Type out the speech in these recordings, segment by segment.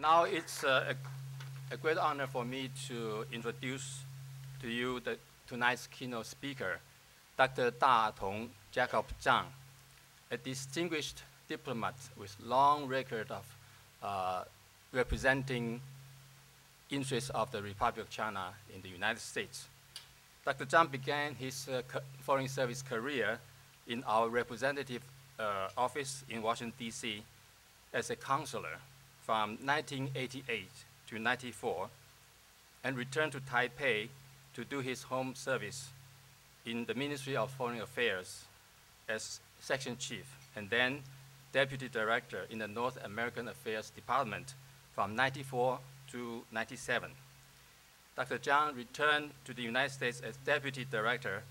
Now it's a, a, great honor for me to introduce to you the, tonight's keynote speaker, Dr. Da Tong Jacob Zhang, a distinguished diplomat with long record of uh, representing interests of the Republic of China in the United States. Dr. Zhang began his uh, foreign service career in our representative uh, office in Washington, D.C. as a counselor from 1988 to 94 and returned to Taipei to do his home service in the Ministry of Foreign Affairs as section chief and then deputy director in the North American Affairs Department from 94 to 97. Dr. Zhang returned to the United States as deputy director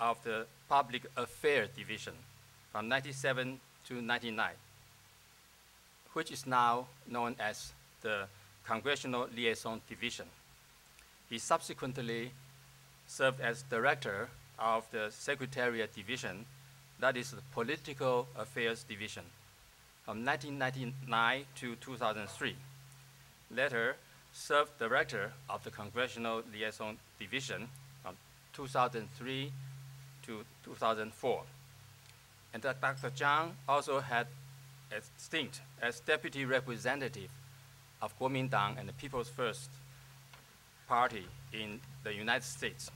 of the Public Affairs Division from 97 to 99 which is now known as the Congressional Liaison Division. He subsequently served as director of the Secretariat Division, that is the Political Affairs Division, from 1999 to 2003. Later, served director of the Congressional Liaison Division from 2003 to 2004. And Dr. Zhang also had as deputy representative of Kuomintang and the People's First Party in the United States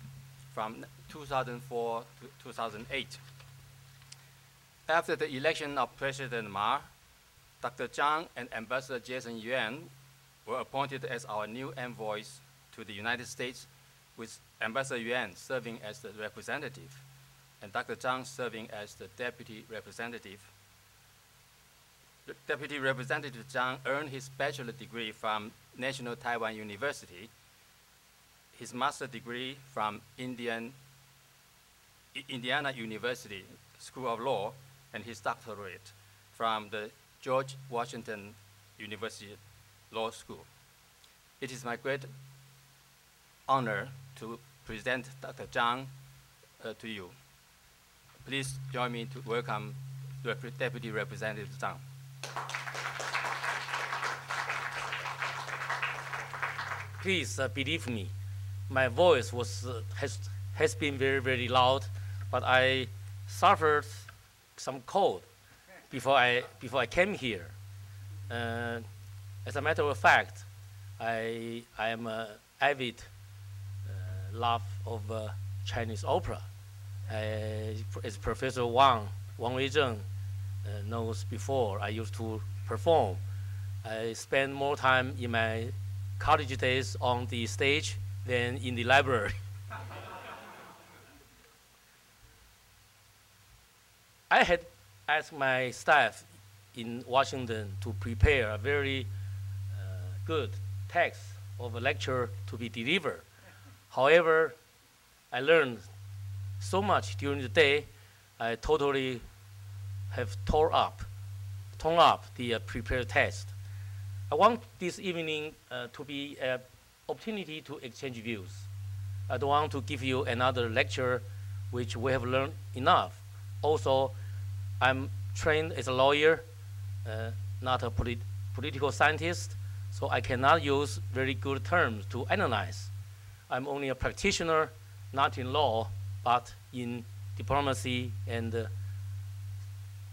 from 2004 to 2008. After the election of President Ma, Dr. Zhang and Ambassador Jason Yuan were appointed as our new envoys to the United States, with Ambassador Yuan serving as the representative and Dr. Zhang serving as the deputy representative Deputy Representative Zhang earned his bachelor degree from National Taiwan University, his master degree from Indian, Indiana University School of Law, and his doctorate from the George Washington University Law School. It is my great honor to present Dr. Zhang uh, to you. Please join me to welcome Deputy Representative Zhang. Please uh, believe me, my voice was uh, has has been very very loud, but I suffered some cold before I before I came here. Uh, as a matter of fact, I I am an avid uh, love of uh, Chinese opera. as Professor Wang Wang Weizheng uh, knows before, I used to perform. I spend more time in my college days on the stage than in the library. I had asked my staff in Washington to prepare a very uh, good text of a lecture to be delivered. However, I learned so much during the day, I totally have tore up, torn up the uh, prepared text. I want this evening uh, to be an opportunity to exchange views. I don't want to give you another lecture which we have learned enough. Also, I'm trained as a lawyer, uh, not a polit political scientist, so I cannot use very good terms to analyze. I'm only a practitioner, not in law, but in diplomacy and uh,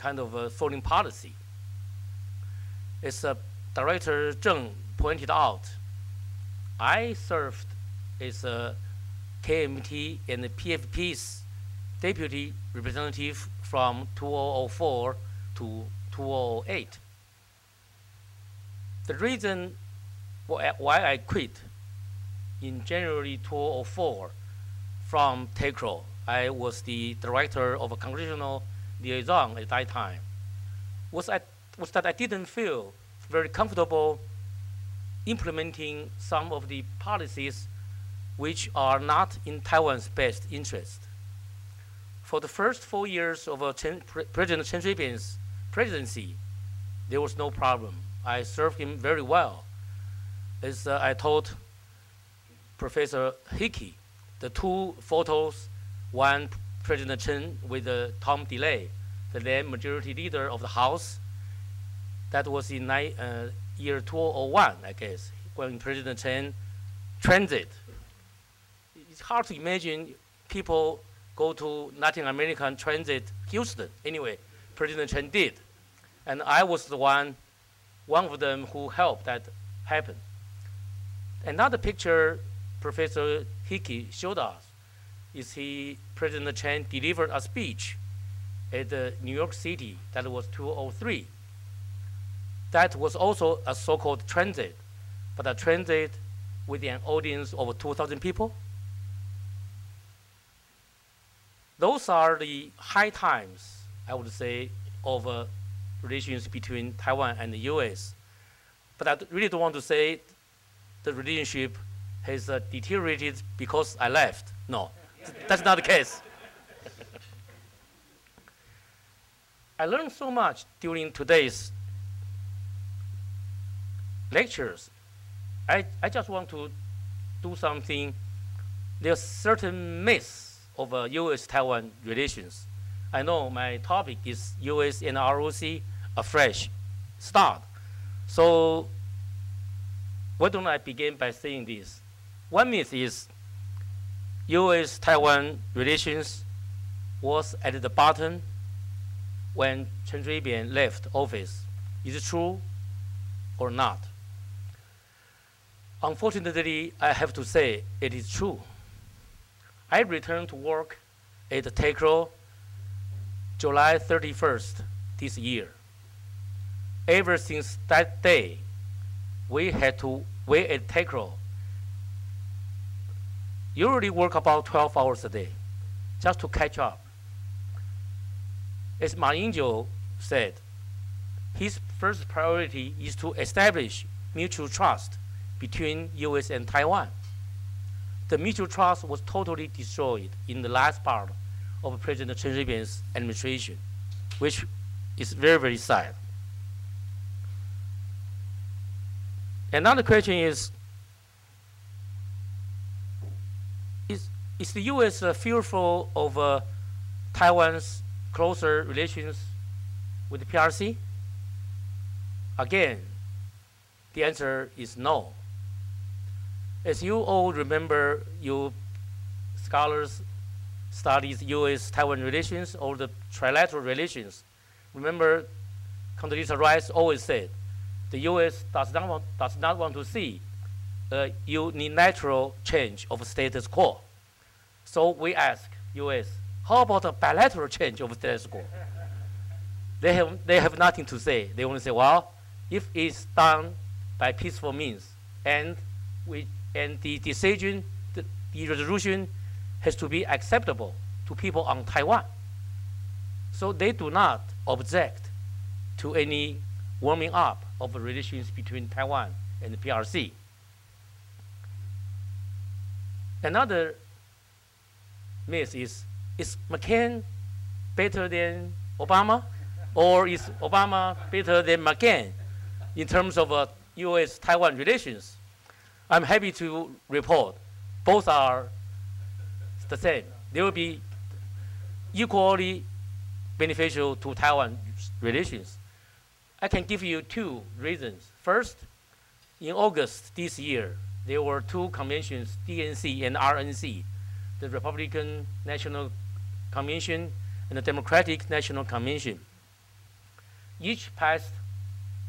kind of a foreign policy. As uh, Director Zheng pointed out, I served as a KMT and PFP's deputy representative from 2004 to 2008. The reason why I quit in January 2004 from TECRO, I was the director of a congressional liaison at that time was, I, was that I didn't feel very comfortable implementing some of the policies which are not in Taiwan's best interest. For the first four years of Chen, President Chen Shui-bian's presidency, there was no problem. I served him very well. As uh, I told Professor Hickey, the two photos, one President Chen with uh, Tom DeLay, the then majority leader of the House. That was in uh, year 2001, I guess, when President Chen transit. It's hard to imagine people go to Latin American transit Houston. Anyway, President Chen did. And I was the one, one of them who helped that happen. Another picture Professor Hickey showed us is he, President Chen delivered a speech at uh, New York City. That was 2003. That was also a so-called transit, but a transit with an audience of 2,000 people. Those are the high times, I would say, of uh, relations between Taiwan and the U.S. But I really don't want to say the relationship has uh, deteriorated because I left. No, that's not the case. I learned so much during today's lectures. I, I just want to do something. There's certain myths of uh, U.S.-Taiwan relations. I know my topic is U.S. and ROC, a fresh start. So why don't I begin by saying this? One myth is U.S.-Taiwan relations was at the bottom when Chen Shui-bian left office. Is it true or not? Unfortunately, I have to say it is true. I returned to work at TECRO July 31st this year. Ever since that day, we had to wait at TECRO. Usually work about 12 hours a day just to catch up. As Ma Ying-jeou said, his first priority is to establish mutual trust between U.S. and Taiwan. The mutual trust was totally destroyed in the last part of President Chen Shui-bian's administration, which is very, very sad. Another question is, is, the U.S. Uh, fearful of uh, Taiwan's closer relations with the PRC? Again, the answer is no. As you all remember, you scholars studies U.S.-Taiwan relations or the trilateral relations. Remember, Condoleezza Rice always said, the U.S. does not want, does not want to see a unilateral change of status quo. So we ask U.S., how about a bilateral change of status quo? they, have, they have nothing to say. They only say, well, if it's done by peaceful means and we and the decision, the, the resolution has to be acceptable to people on Taiwan. So they do not object to any warming up of relations between Taiwan and the PRC. Another myth is, is McCain better than Obama? Or is Obama better than McCain in terms of uh, U.S.-Taiwan relations? I'm happy to report both are the same. They will be equally beneficial to Taiwan relations. I can give you two reasons. First, in August this year, there were two conventions, DNC and RNC, the Republican National Convention and the Democratic National Convention. Each passed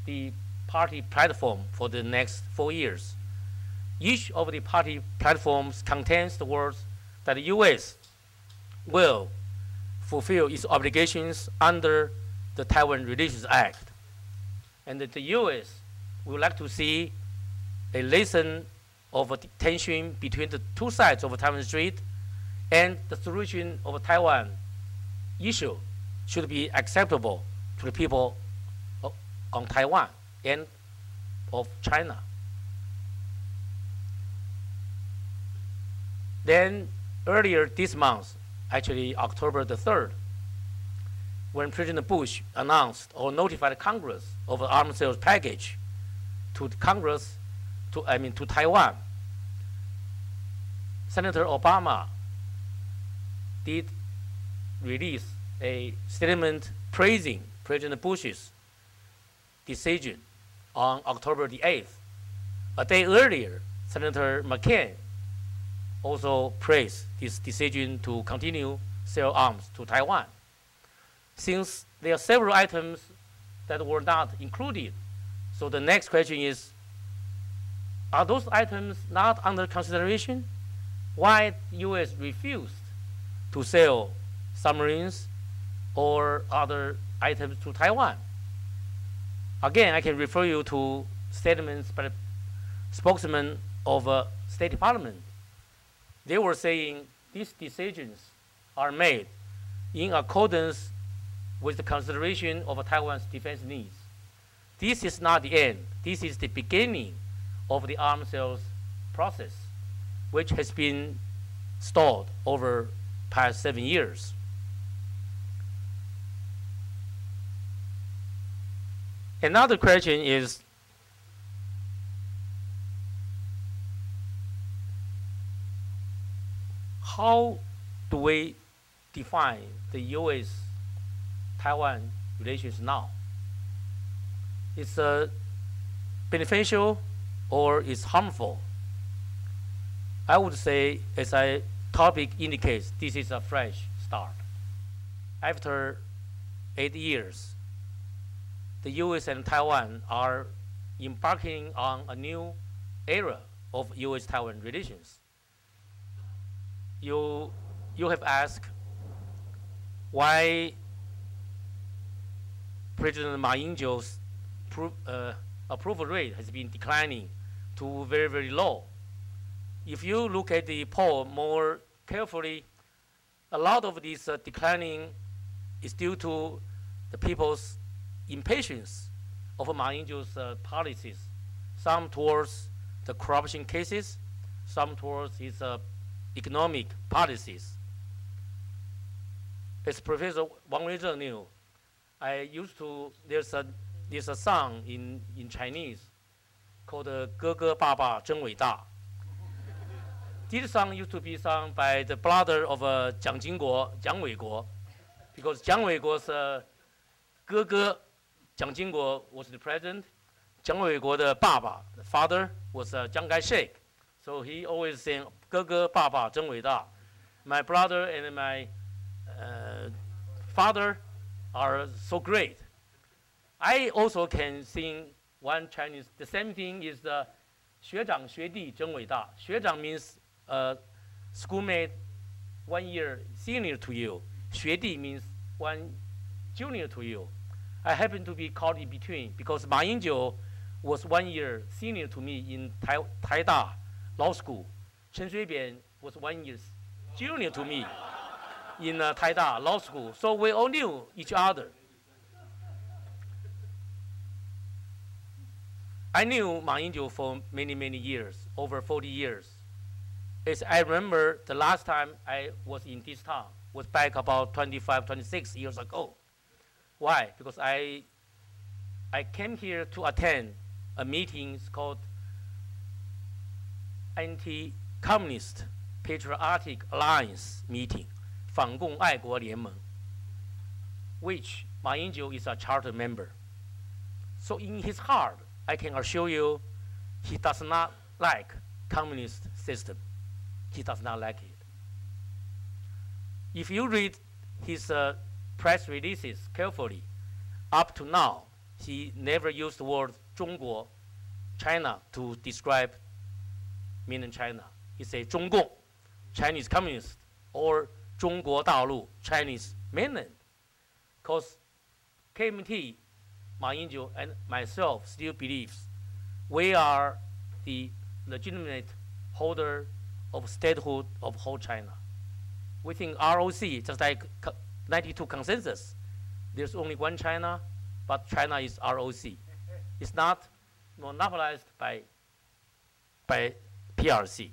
the party platform for the next four years. Each of the party platforms contains the words that the U.S. will fulfill its obligations under the Taiwan Relations Act. And that the U.S. would like to see a lesson of tension between the two sides of Taiwan Strait and the solution of Taiwan issue should be acceptable to the people on Taiwan and of China. Then earlier this month, actually October the 3rd, when President Bush announced or notified Congress of an arms sales package to Congress, to, I mean to Taiwan, Senator Obama did release a statement praising President Bush's decision on October the 8th. A day earlier, Senator McCain also praised this decision to continue sell arms to Taiwan. Since there are several items that were not included, so the next question is, are those items not under consideration? Why U.S. refused to sell submarines or other items to Taiwan? Again, I can refer you to statements by spokesman of uh, State Department. They were saying these decisions are made in accordance with the consideration of Taiwan's defense needs. This is not the end. This is the beginning of the arms sales process, which has been stalled over past seven years. Another question is how do we define the U.S. Taiwan relations now? It's uh, beneficial or it's harmful? I would say, as a topic indicates, this is a fresh start. After eight years, the U.S. and Taiwan are embarking on a new era of U.S.-Taiwan relations. You, you have asked why President Ma Ying-jeou's uh, approval rate has been declining to very, very low if you look at the poll more carefully, a lot of this uh, declining is due to the people's impatience of Ma Ying-jeou's uh, policies, some towards the corruption cases, some towards his uh, economic policies. As Professor Wang Weizhen knew, I used to, there's a, there's a song in, in Chinese called uh, Ge Ge Ba Ba Zhen Wei Da. This song used to be sung by the brother of uh, Jiang Jingguo, Jiang Weiguo, because Jiang Weiguo's uh, 哥哥蒋经国 was the president. 蒋纬国的爸爸 the father was uh, a Chiang Kai-shek, So he always saying 哥哥爸爸真伟大. My brother and my uh, father are so great. I also can sing one Chinese. The same thing is the 学长学弟真伟大.学长 means uh, schoolmate one year senior to you. 学弟 means one junior to you. I happen to be caught in between because Ma Ying-jeou was one year senior to me in Tai, Taida Law School. Chen Shui-bian was one year junior to me in uh, Taida Law School. So we all knew each other. I knew Ma Ying-jeou for many, many years, over 40 years As I remember the last time I was in this town was back about 25, 26 years ago. Why? Because I, I came here to attend a meeting called Anti-Communist Patriotic Alliance meeting, 反共爱国联盟, which Ma Ying-jeou is a charter member. So in his heart, I can assure you, he does not like communist system. he does not like it. If you read his uh, press releases carefully, up to now, he never used the word Zhongguo, China, to describe mainland China. He said Zhongguo, Chinese Communist, or Zhongguo Chinese mainland. Because KMT, Ma Ying-jeou, and myself still believes we are the legitimate holder of statehood of whole China. Within ROC, just like 92 consensus. There's only one China, but China is ROC. It's not monopolized by, by PRC.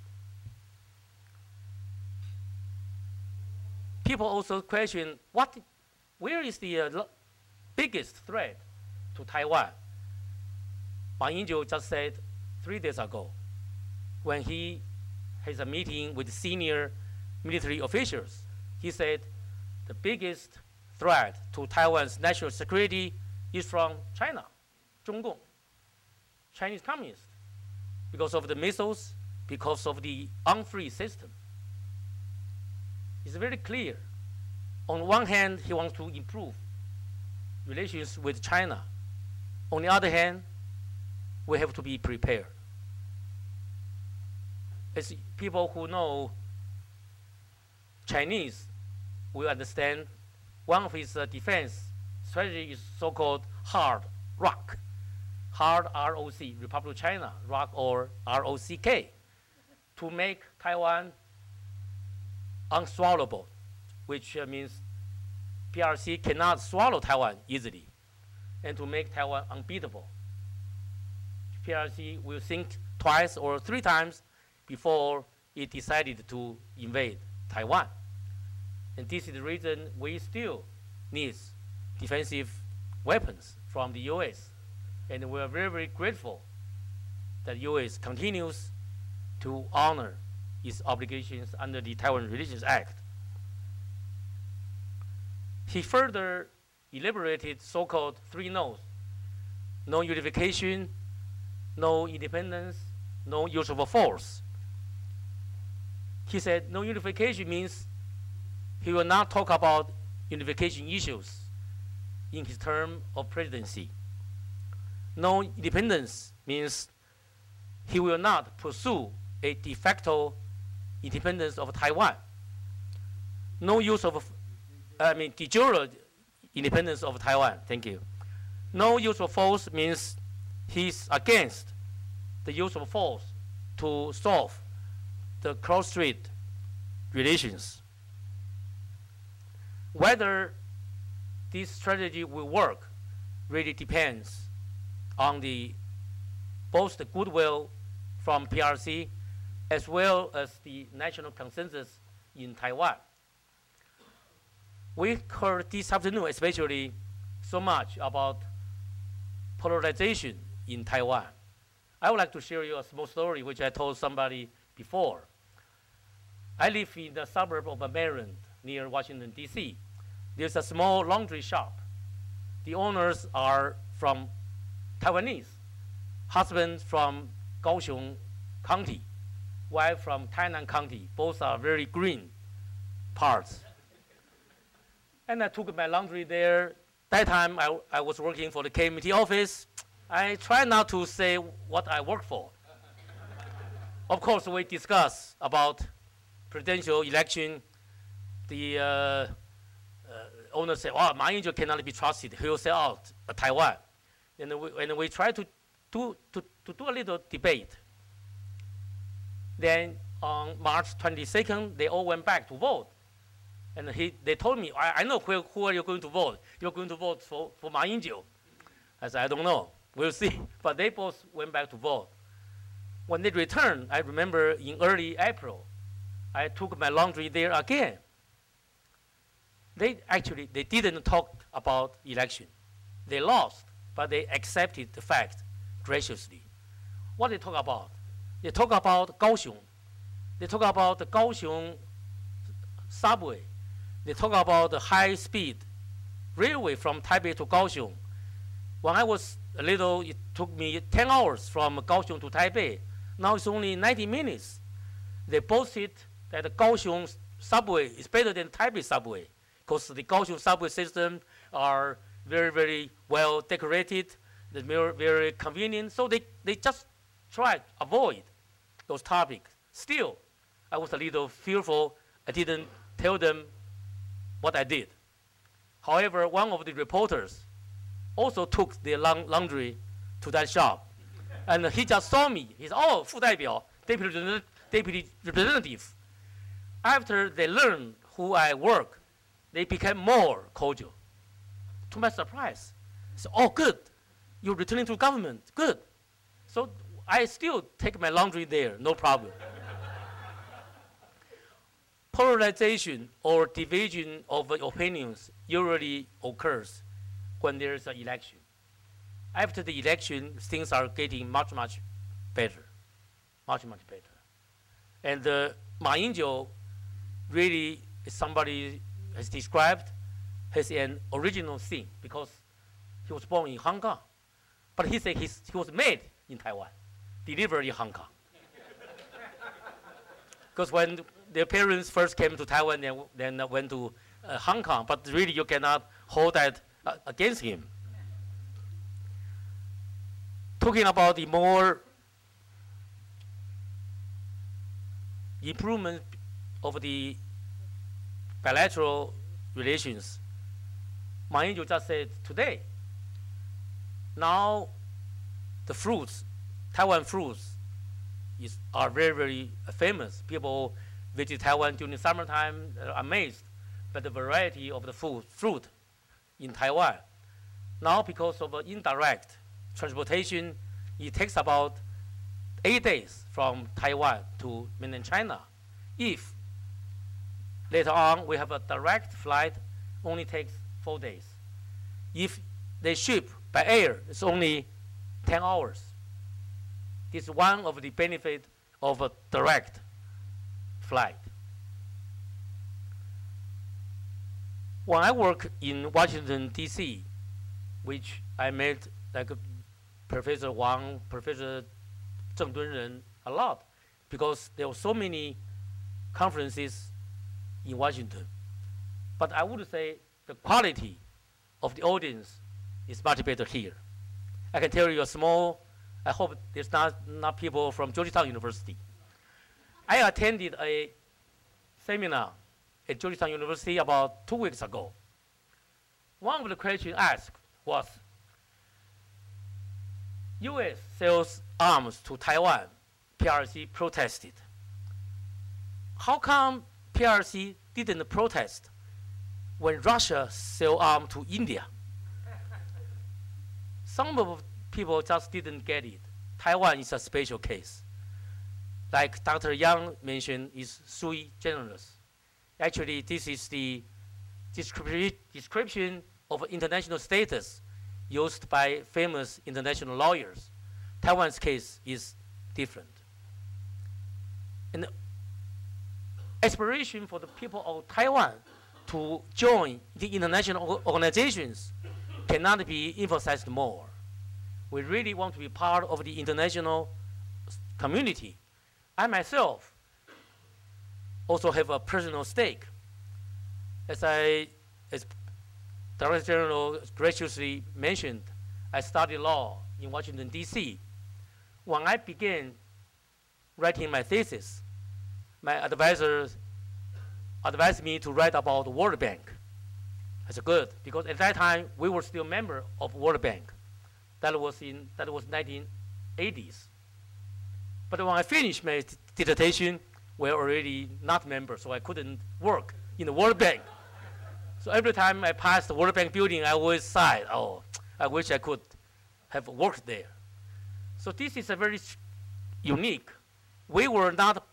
People also question, what, where is the uh, biggest threat to Taiwan? Ma Ying-jeou just said three days ago when he has a meeting with senior military officials. He said the biggest threat to Taiwan's national security is from China, 中共. Chinese communists because of the missiles, because of the unfree system. It's very clear. On one hand, he wants to improve relations with China. On the other hand, we have to be prepared. As people who know Chinese will understand one of his uh, defense strategy is so-called hard rock. Hard R-O-C, Republic of China, rock or R-O-C-K, to make Taiwan unswallowable, which uh, means PRC cannot swallow Taiwan easily, and to make Taiwan unbeatable. PRC will think twice or three times before it decided to invade Taiwan. And this is the reason we still need defensive weapons from the U.S. And we are very, very grateful that U.S. continues to honor its obligations under the Taiwan Relations Act. He further elaborated so-called three no's. No unification, no independence, no use of force. He said no unification means he will not talk about unification issues in his term of presidency. No independence means he will not pursue a de facto independence of Taiwan. No use of, I mean, de jure independence of Taiwan. Thank you. No use of force means he's against the use of force to solve the cross-strait relations. Whether this strategy will work really depends on the both the goodwill from PRC as well as the national consensus in Taiwan. We heard this afternoon especially so much about polarization in Taiwan. I would like to share you a small story which I told somebody before. I live in the suburb of Maryland near Washington, D.C. There's a small laundry shop. The owners are from Taiwanese, husband from Kaohsiung County, wife from Tainan County. Both are very green parts. and I took my laundry there. That time I, I was working for the KMT office. I try not to say what I work for. of course, we discuss about presidential election. The uh, uh, owner said, "Oh, Ma Ying-jeou cannot be trusted. He will sell out uh, Taiwan." And we, and we try to do, to, to do a little debate. Then on March 22nd, they all went back to vote. And he, they told me, I, I know who, who are you going to vote. You're going to vote for, for Ma Ying-jeou. I said, I don't know. We'll see. But they both went back to vote. When they returned, I remember in early April, I took my laundry there again. They actually, they didn't talk about election. They lost, but they accepted the fact graciously. What they talk about? They talk about Kaohsiung. They talk about the Kaohsiung subway. They talk about the high-speed railway from Taipei to Kaohsiung. When I was a little, it took me 10 hours from Kaohsiung to Taipei. Now it's only 90 minutes. They boasted that Kaohsiung subway is better than Taipei subway because the Kaohsiung subway system are very, very well decorated, very, very convenient. So they, they just try to avoid those topics. Still, I was a little fearful. I didn't tell them what I did. However, one of the reporters also took the laundry to that shop. and he just saw me. He said, oh, Fu deputy, deputy representative after they learned who I work, they became more cordial. To my surprise, said, oh, good. You're returning to government. Good. So I still take my laundry there, no problem. Polarization or division of opinions usually occurs when there's an election. After the election, things are getting much, much better. Much, much better. And uh, Ma Ying-jeou really, somebody has described, has an original thing because he was born in Hong Kong. But he said he was made in Taiwan, delivered in Hong Kong. Because when their parents first came to Taiwan, then, then went to uh, Hong Kong, but really you cannot hold that uh, against him. Talking about the more improvement of the bilateral relations, Ma Ying-jeou just said today, now the fruits, Taiwan fruits, is, are very, very famous. People visit Taiwan during summertime are amazed by the variety of the food, fruit in Taiwan. Now, because of indirect transportation, it takes about eight days from Taiwan to mainland China. If later on we have a direct flight, only takes four days. If they ship by air, it's only 10 hours. This is one of the benefit of a direct flight. When I work in Washington, D.C., which I met like Professor Wang, Professor Zheng Dunren a lot, because there were so many conferences in Washington. But I would say the quality of the audience is much better here. I can tell you a small, I hope there's not, not people from Georgetown University. I attended a seminar at Georgetown University about two weeks ago. One of the questions asked was, U.S. sells arms to Taiwan, PRC protested. How come PRC didn't protest when Russia sell arms to India? Some of people just didn't get it. Taiwan is a special case. Like Dr. Yang mentioned, is sui generis. Actually, this is the descri description of international status used by famous international lawyers. Taiwan's case is different. And aspiration for the people of Taiwan to join the international organizations cannot be emphasized more. We really want to be part of the international community. I myself also have a personal stake. As I, as Director General graciously mentioned, I studied law in Washington, D.C. When I began writing my thesis, my advisors advised me to write about the World Bank. That's good, because at that time, we were still member of World Bank. That was in, that was 1980s. But when I finished my dissertation, we were already not members, so I couldn't work in the World Bank. So every time I passed the World Bank building, I always sighed, oh, I wish I could have worked there. So this is a very unique. We were not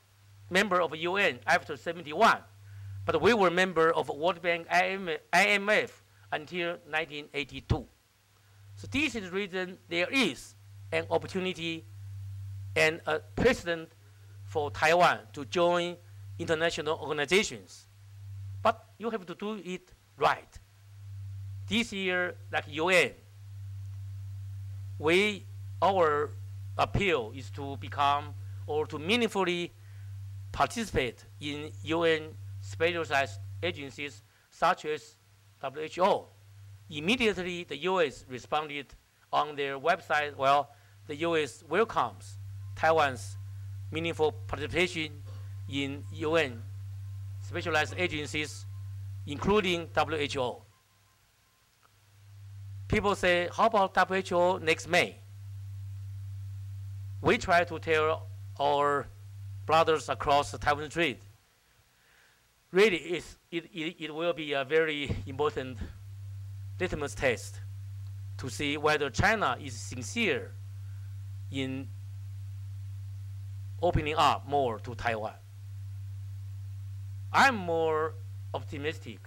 member of UN after 71, but we were member of World Bank IMF until 1982. So this is the reason there is an opportunity and a precedent for Taiwan to join international organizations. But you have to do it right. This year, like UN, we, our appeal is to become or to meaningfully participate in UN specialized agencies such as WHO. Immediately, the U.S. responded on their website, well, the U.S. welcomes Taiwan's meaningful participation in UN specialized agencies including WHO. People say, how about WHO next May? We try to tell our brothers across the Taiwan Strait, really it, it, it will be a very important litmus test to see whether China is sincere in opening up more to Taiwan. I'm more optimistic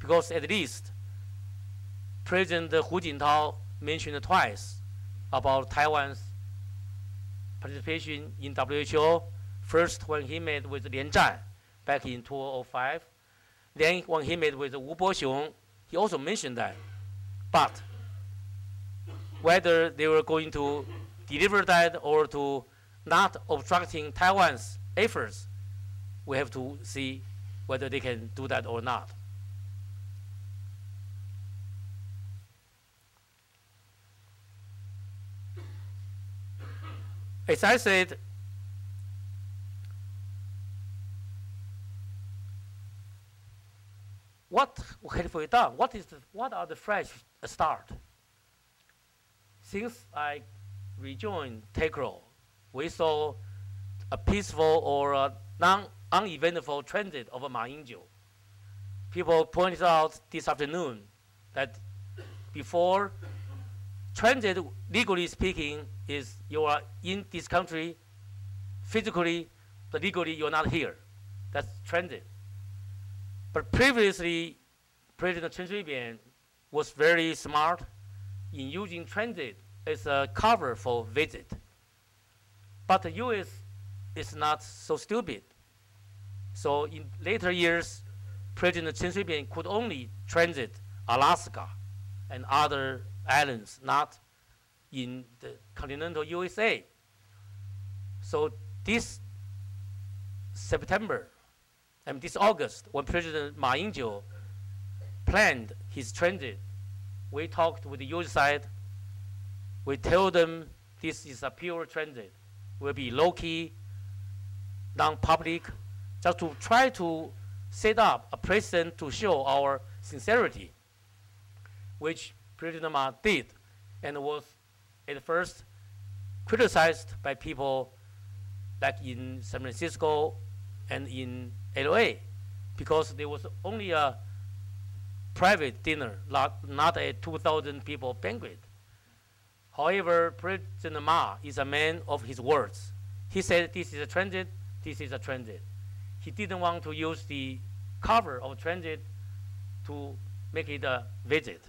because at least President Hu Jintao mentioned twice about Taiwan's participation in WHO. First, when he met with Lian Zhan back in 2005. Then, when he met with Wu Boxiong, he also mentioned that. But whether they were going to deliver that or to not obstructing Taiwan's efforts, we have to see whether they can do that or not. As I said, what done? What is the, what are the fresh start? Since I rejoined TECRO, we saw a peaceful or a non uneventful transit of Ma Ying-jeou. People pointed out this afternoon that before transit, legally speaking, is you are in this country physically, but legally you're not here. That's transit. But previously, President Chen Shui-bian was very smart in using transit as a cover for visit. But the U.S. is not so stupid. So in later years, President Chen Shui-bian could only transit Alaska and other islands, not in the continental USA. So this September, and this August, when President Ma Ying-jeou planned his transit, we talked with the US side. We told them this is a pure transit, will be low-key, non-public, just to try to set up a precedent to show our sincerity, which President Ma did, and was at first criticized by people like in San Francisco and in LA because there was only a private dinner, not, not a 2,000 people banquet. However, President Ma is a man of his words. He said this is a transit, this is a transit. He didn't want to use the cover of transit to make it a visit.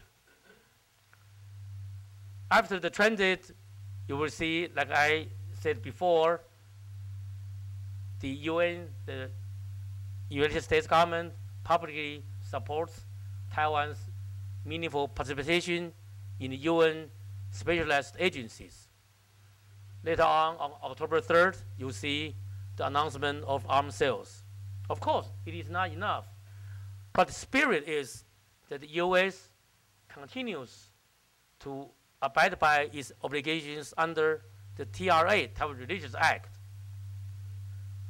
After the transit, you will see, like I said before, the UN, the United States government publicly supports Taiwan's meaningful participation in UN specialized agencies. Later on, on October 3rd, you'll see the announcement of arms sales. Of course, it is not enough, but the spirit is that the U.S. continues to abide by its obligations under the TRA, Taiwan Relations Act.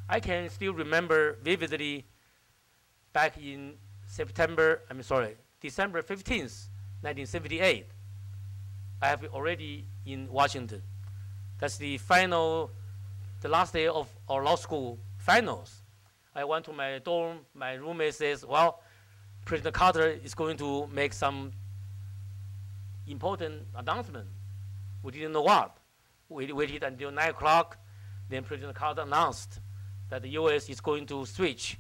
I can still remember vividly back in September, I'm sorry, December 15th, 1978. I have already in Washington. That's the final, the last day of our law school finals. I went to my dorm, my roommate says, well, President Carter is going to make some important announcement. We didn't know what. We waited until 9 o'clock. Then President Carter announced that the U.S. is going to switch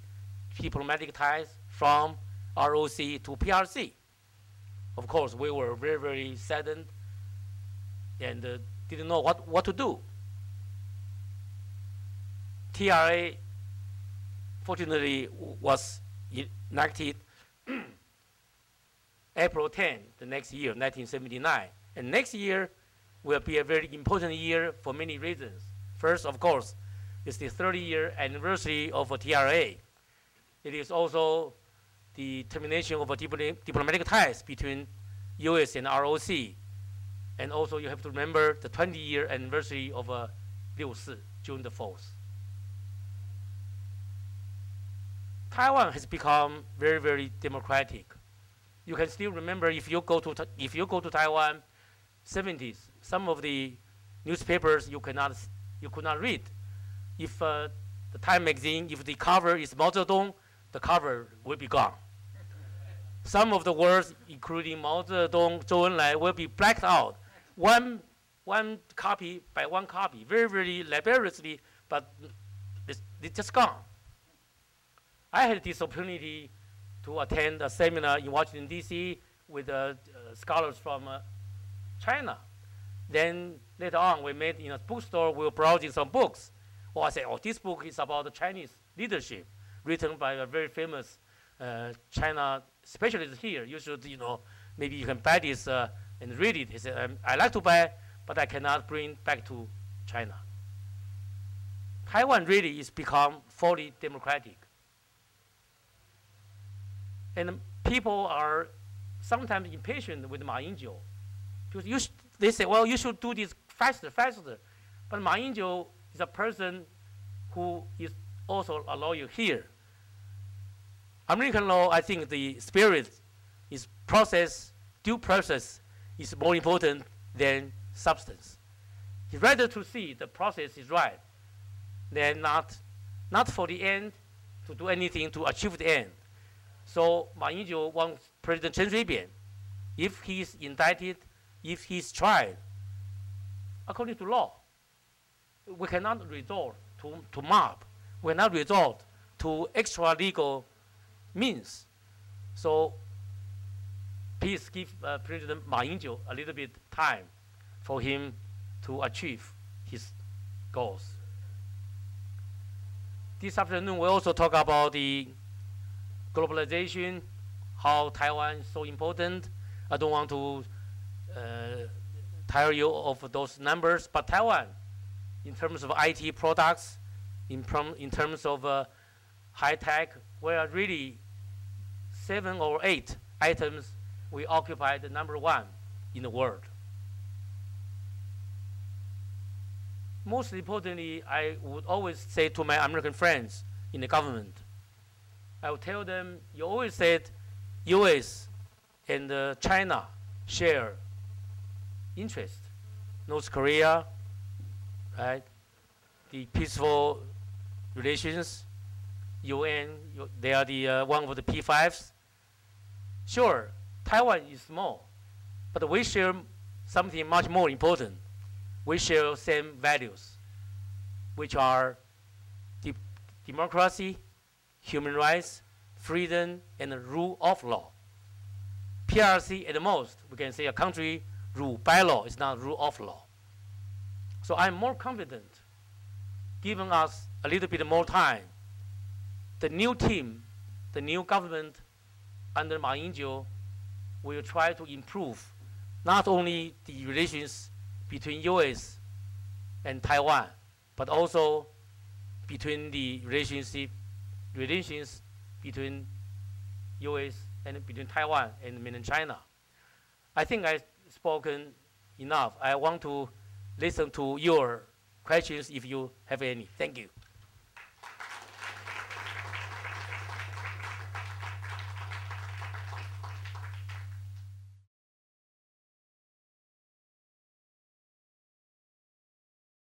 diplomatic ties from ROC to PRC. Of course, we were very, very saddened and uh, didn't know what, what to do. TRA, fortunately, was enacted April 10, the next year, 1979. And next year will be a very important year for many reasons. First, of course, is the 30-year anniversary of TRA. It is also the termination of a diplomatic ties between U.S. and ROC. And also you have to remember the 20-year anniversary of uh, 6 June the 4th. Taiwan has become very, very democratic. You can still remember if you go to if you go to Taiwan, 70s, some of the newspapers you cannot you could not read if uh, the Time magazine, if the cover is Mao Zedong, the cover will be gone. Some of the words, including Mao Zedong, Zhou Enlai, will be blacked out. One, one copy by one copy, very, very laboriously, but it's, it's just gone. I had this opportunity to attend a seminar in Washington, D.C. with uh, uh, scholars from uh, China. Then later on, we met in a bookstore, we were browsing some books. Or I said, oh, this book is about the Chinese leadership, written by a very famous uh, China specialist here. You should, you know, maybe you can buy this uh, and read it. He said, um, I like to buy, but I cannot bring back to China. Taiwan really is become fully democratic. And people are sometimes impatient with Ma Ying-jeou. Because you they say, well, you should do this faster, faster. But Ma Ying-jeou is a person who is also a lawyer here. American law, I think the spirit is process, due process is more important than substance. It's rather to see the process is right than not, not for the end to do anything to achieve the end. So Ma Ying-jeou wants President Chen Shui-bian, if he is indicted, if he is tried, according to law, we cannot resort to, to mob. We cannot resort to extra legal means. So please give uh, President Ma Ying-jeou a little bit time for him to achieve his goals. This afternoon, we also talk about the globalization, how Taiwan is so important. I don't want to uh, tire you of those numbers, but Taiwan, in terms of IT products, in, in terms of uh, high tech, we are really seven or eight items we occupy the number one in the world. Most importantly, I would always say to my American friends in the government, I would tell them, you always said US and uh, China share interest. North Korea, right? The peaceful relations, UN, they are the uh, one of the P5s. Sure, Taiwan is small, but we share something much more important. We share same values, which are de democracy, human rights, freedom, and the rule of law. PRC at the most, we can say a country ruled by law is not rule of law. So I'm more confident, giving us a little bit more time. The new team, the new government under Ma Ying-jeou will try to improve not only the relations between U.S. and Taiwan, but also between the relationship relations between U.S. and between Taiwan and mainland China. I think I've spoken enough. I want to listen to your questions if you have any. Thank you.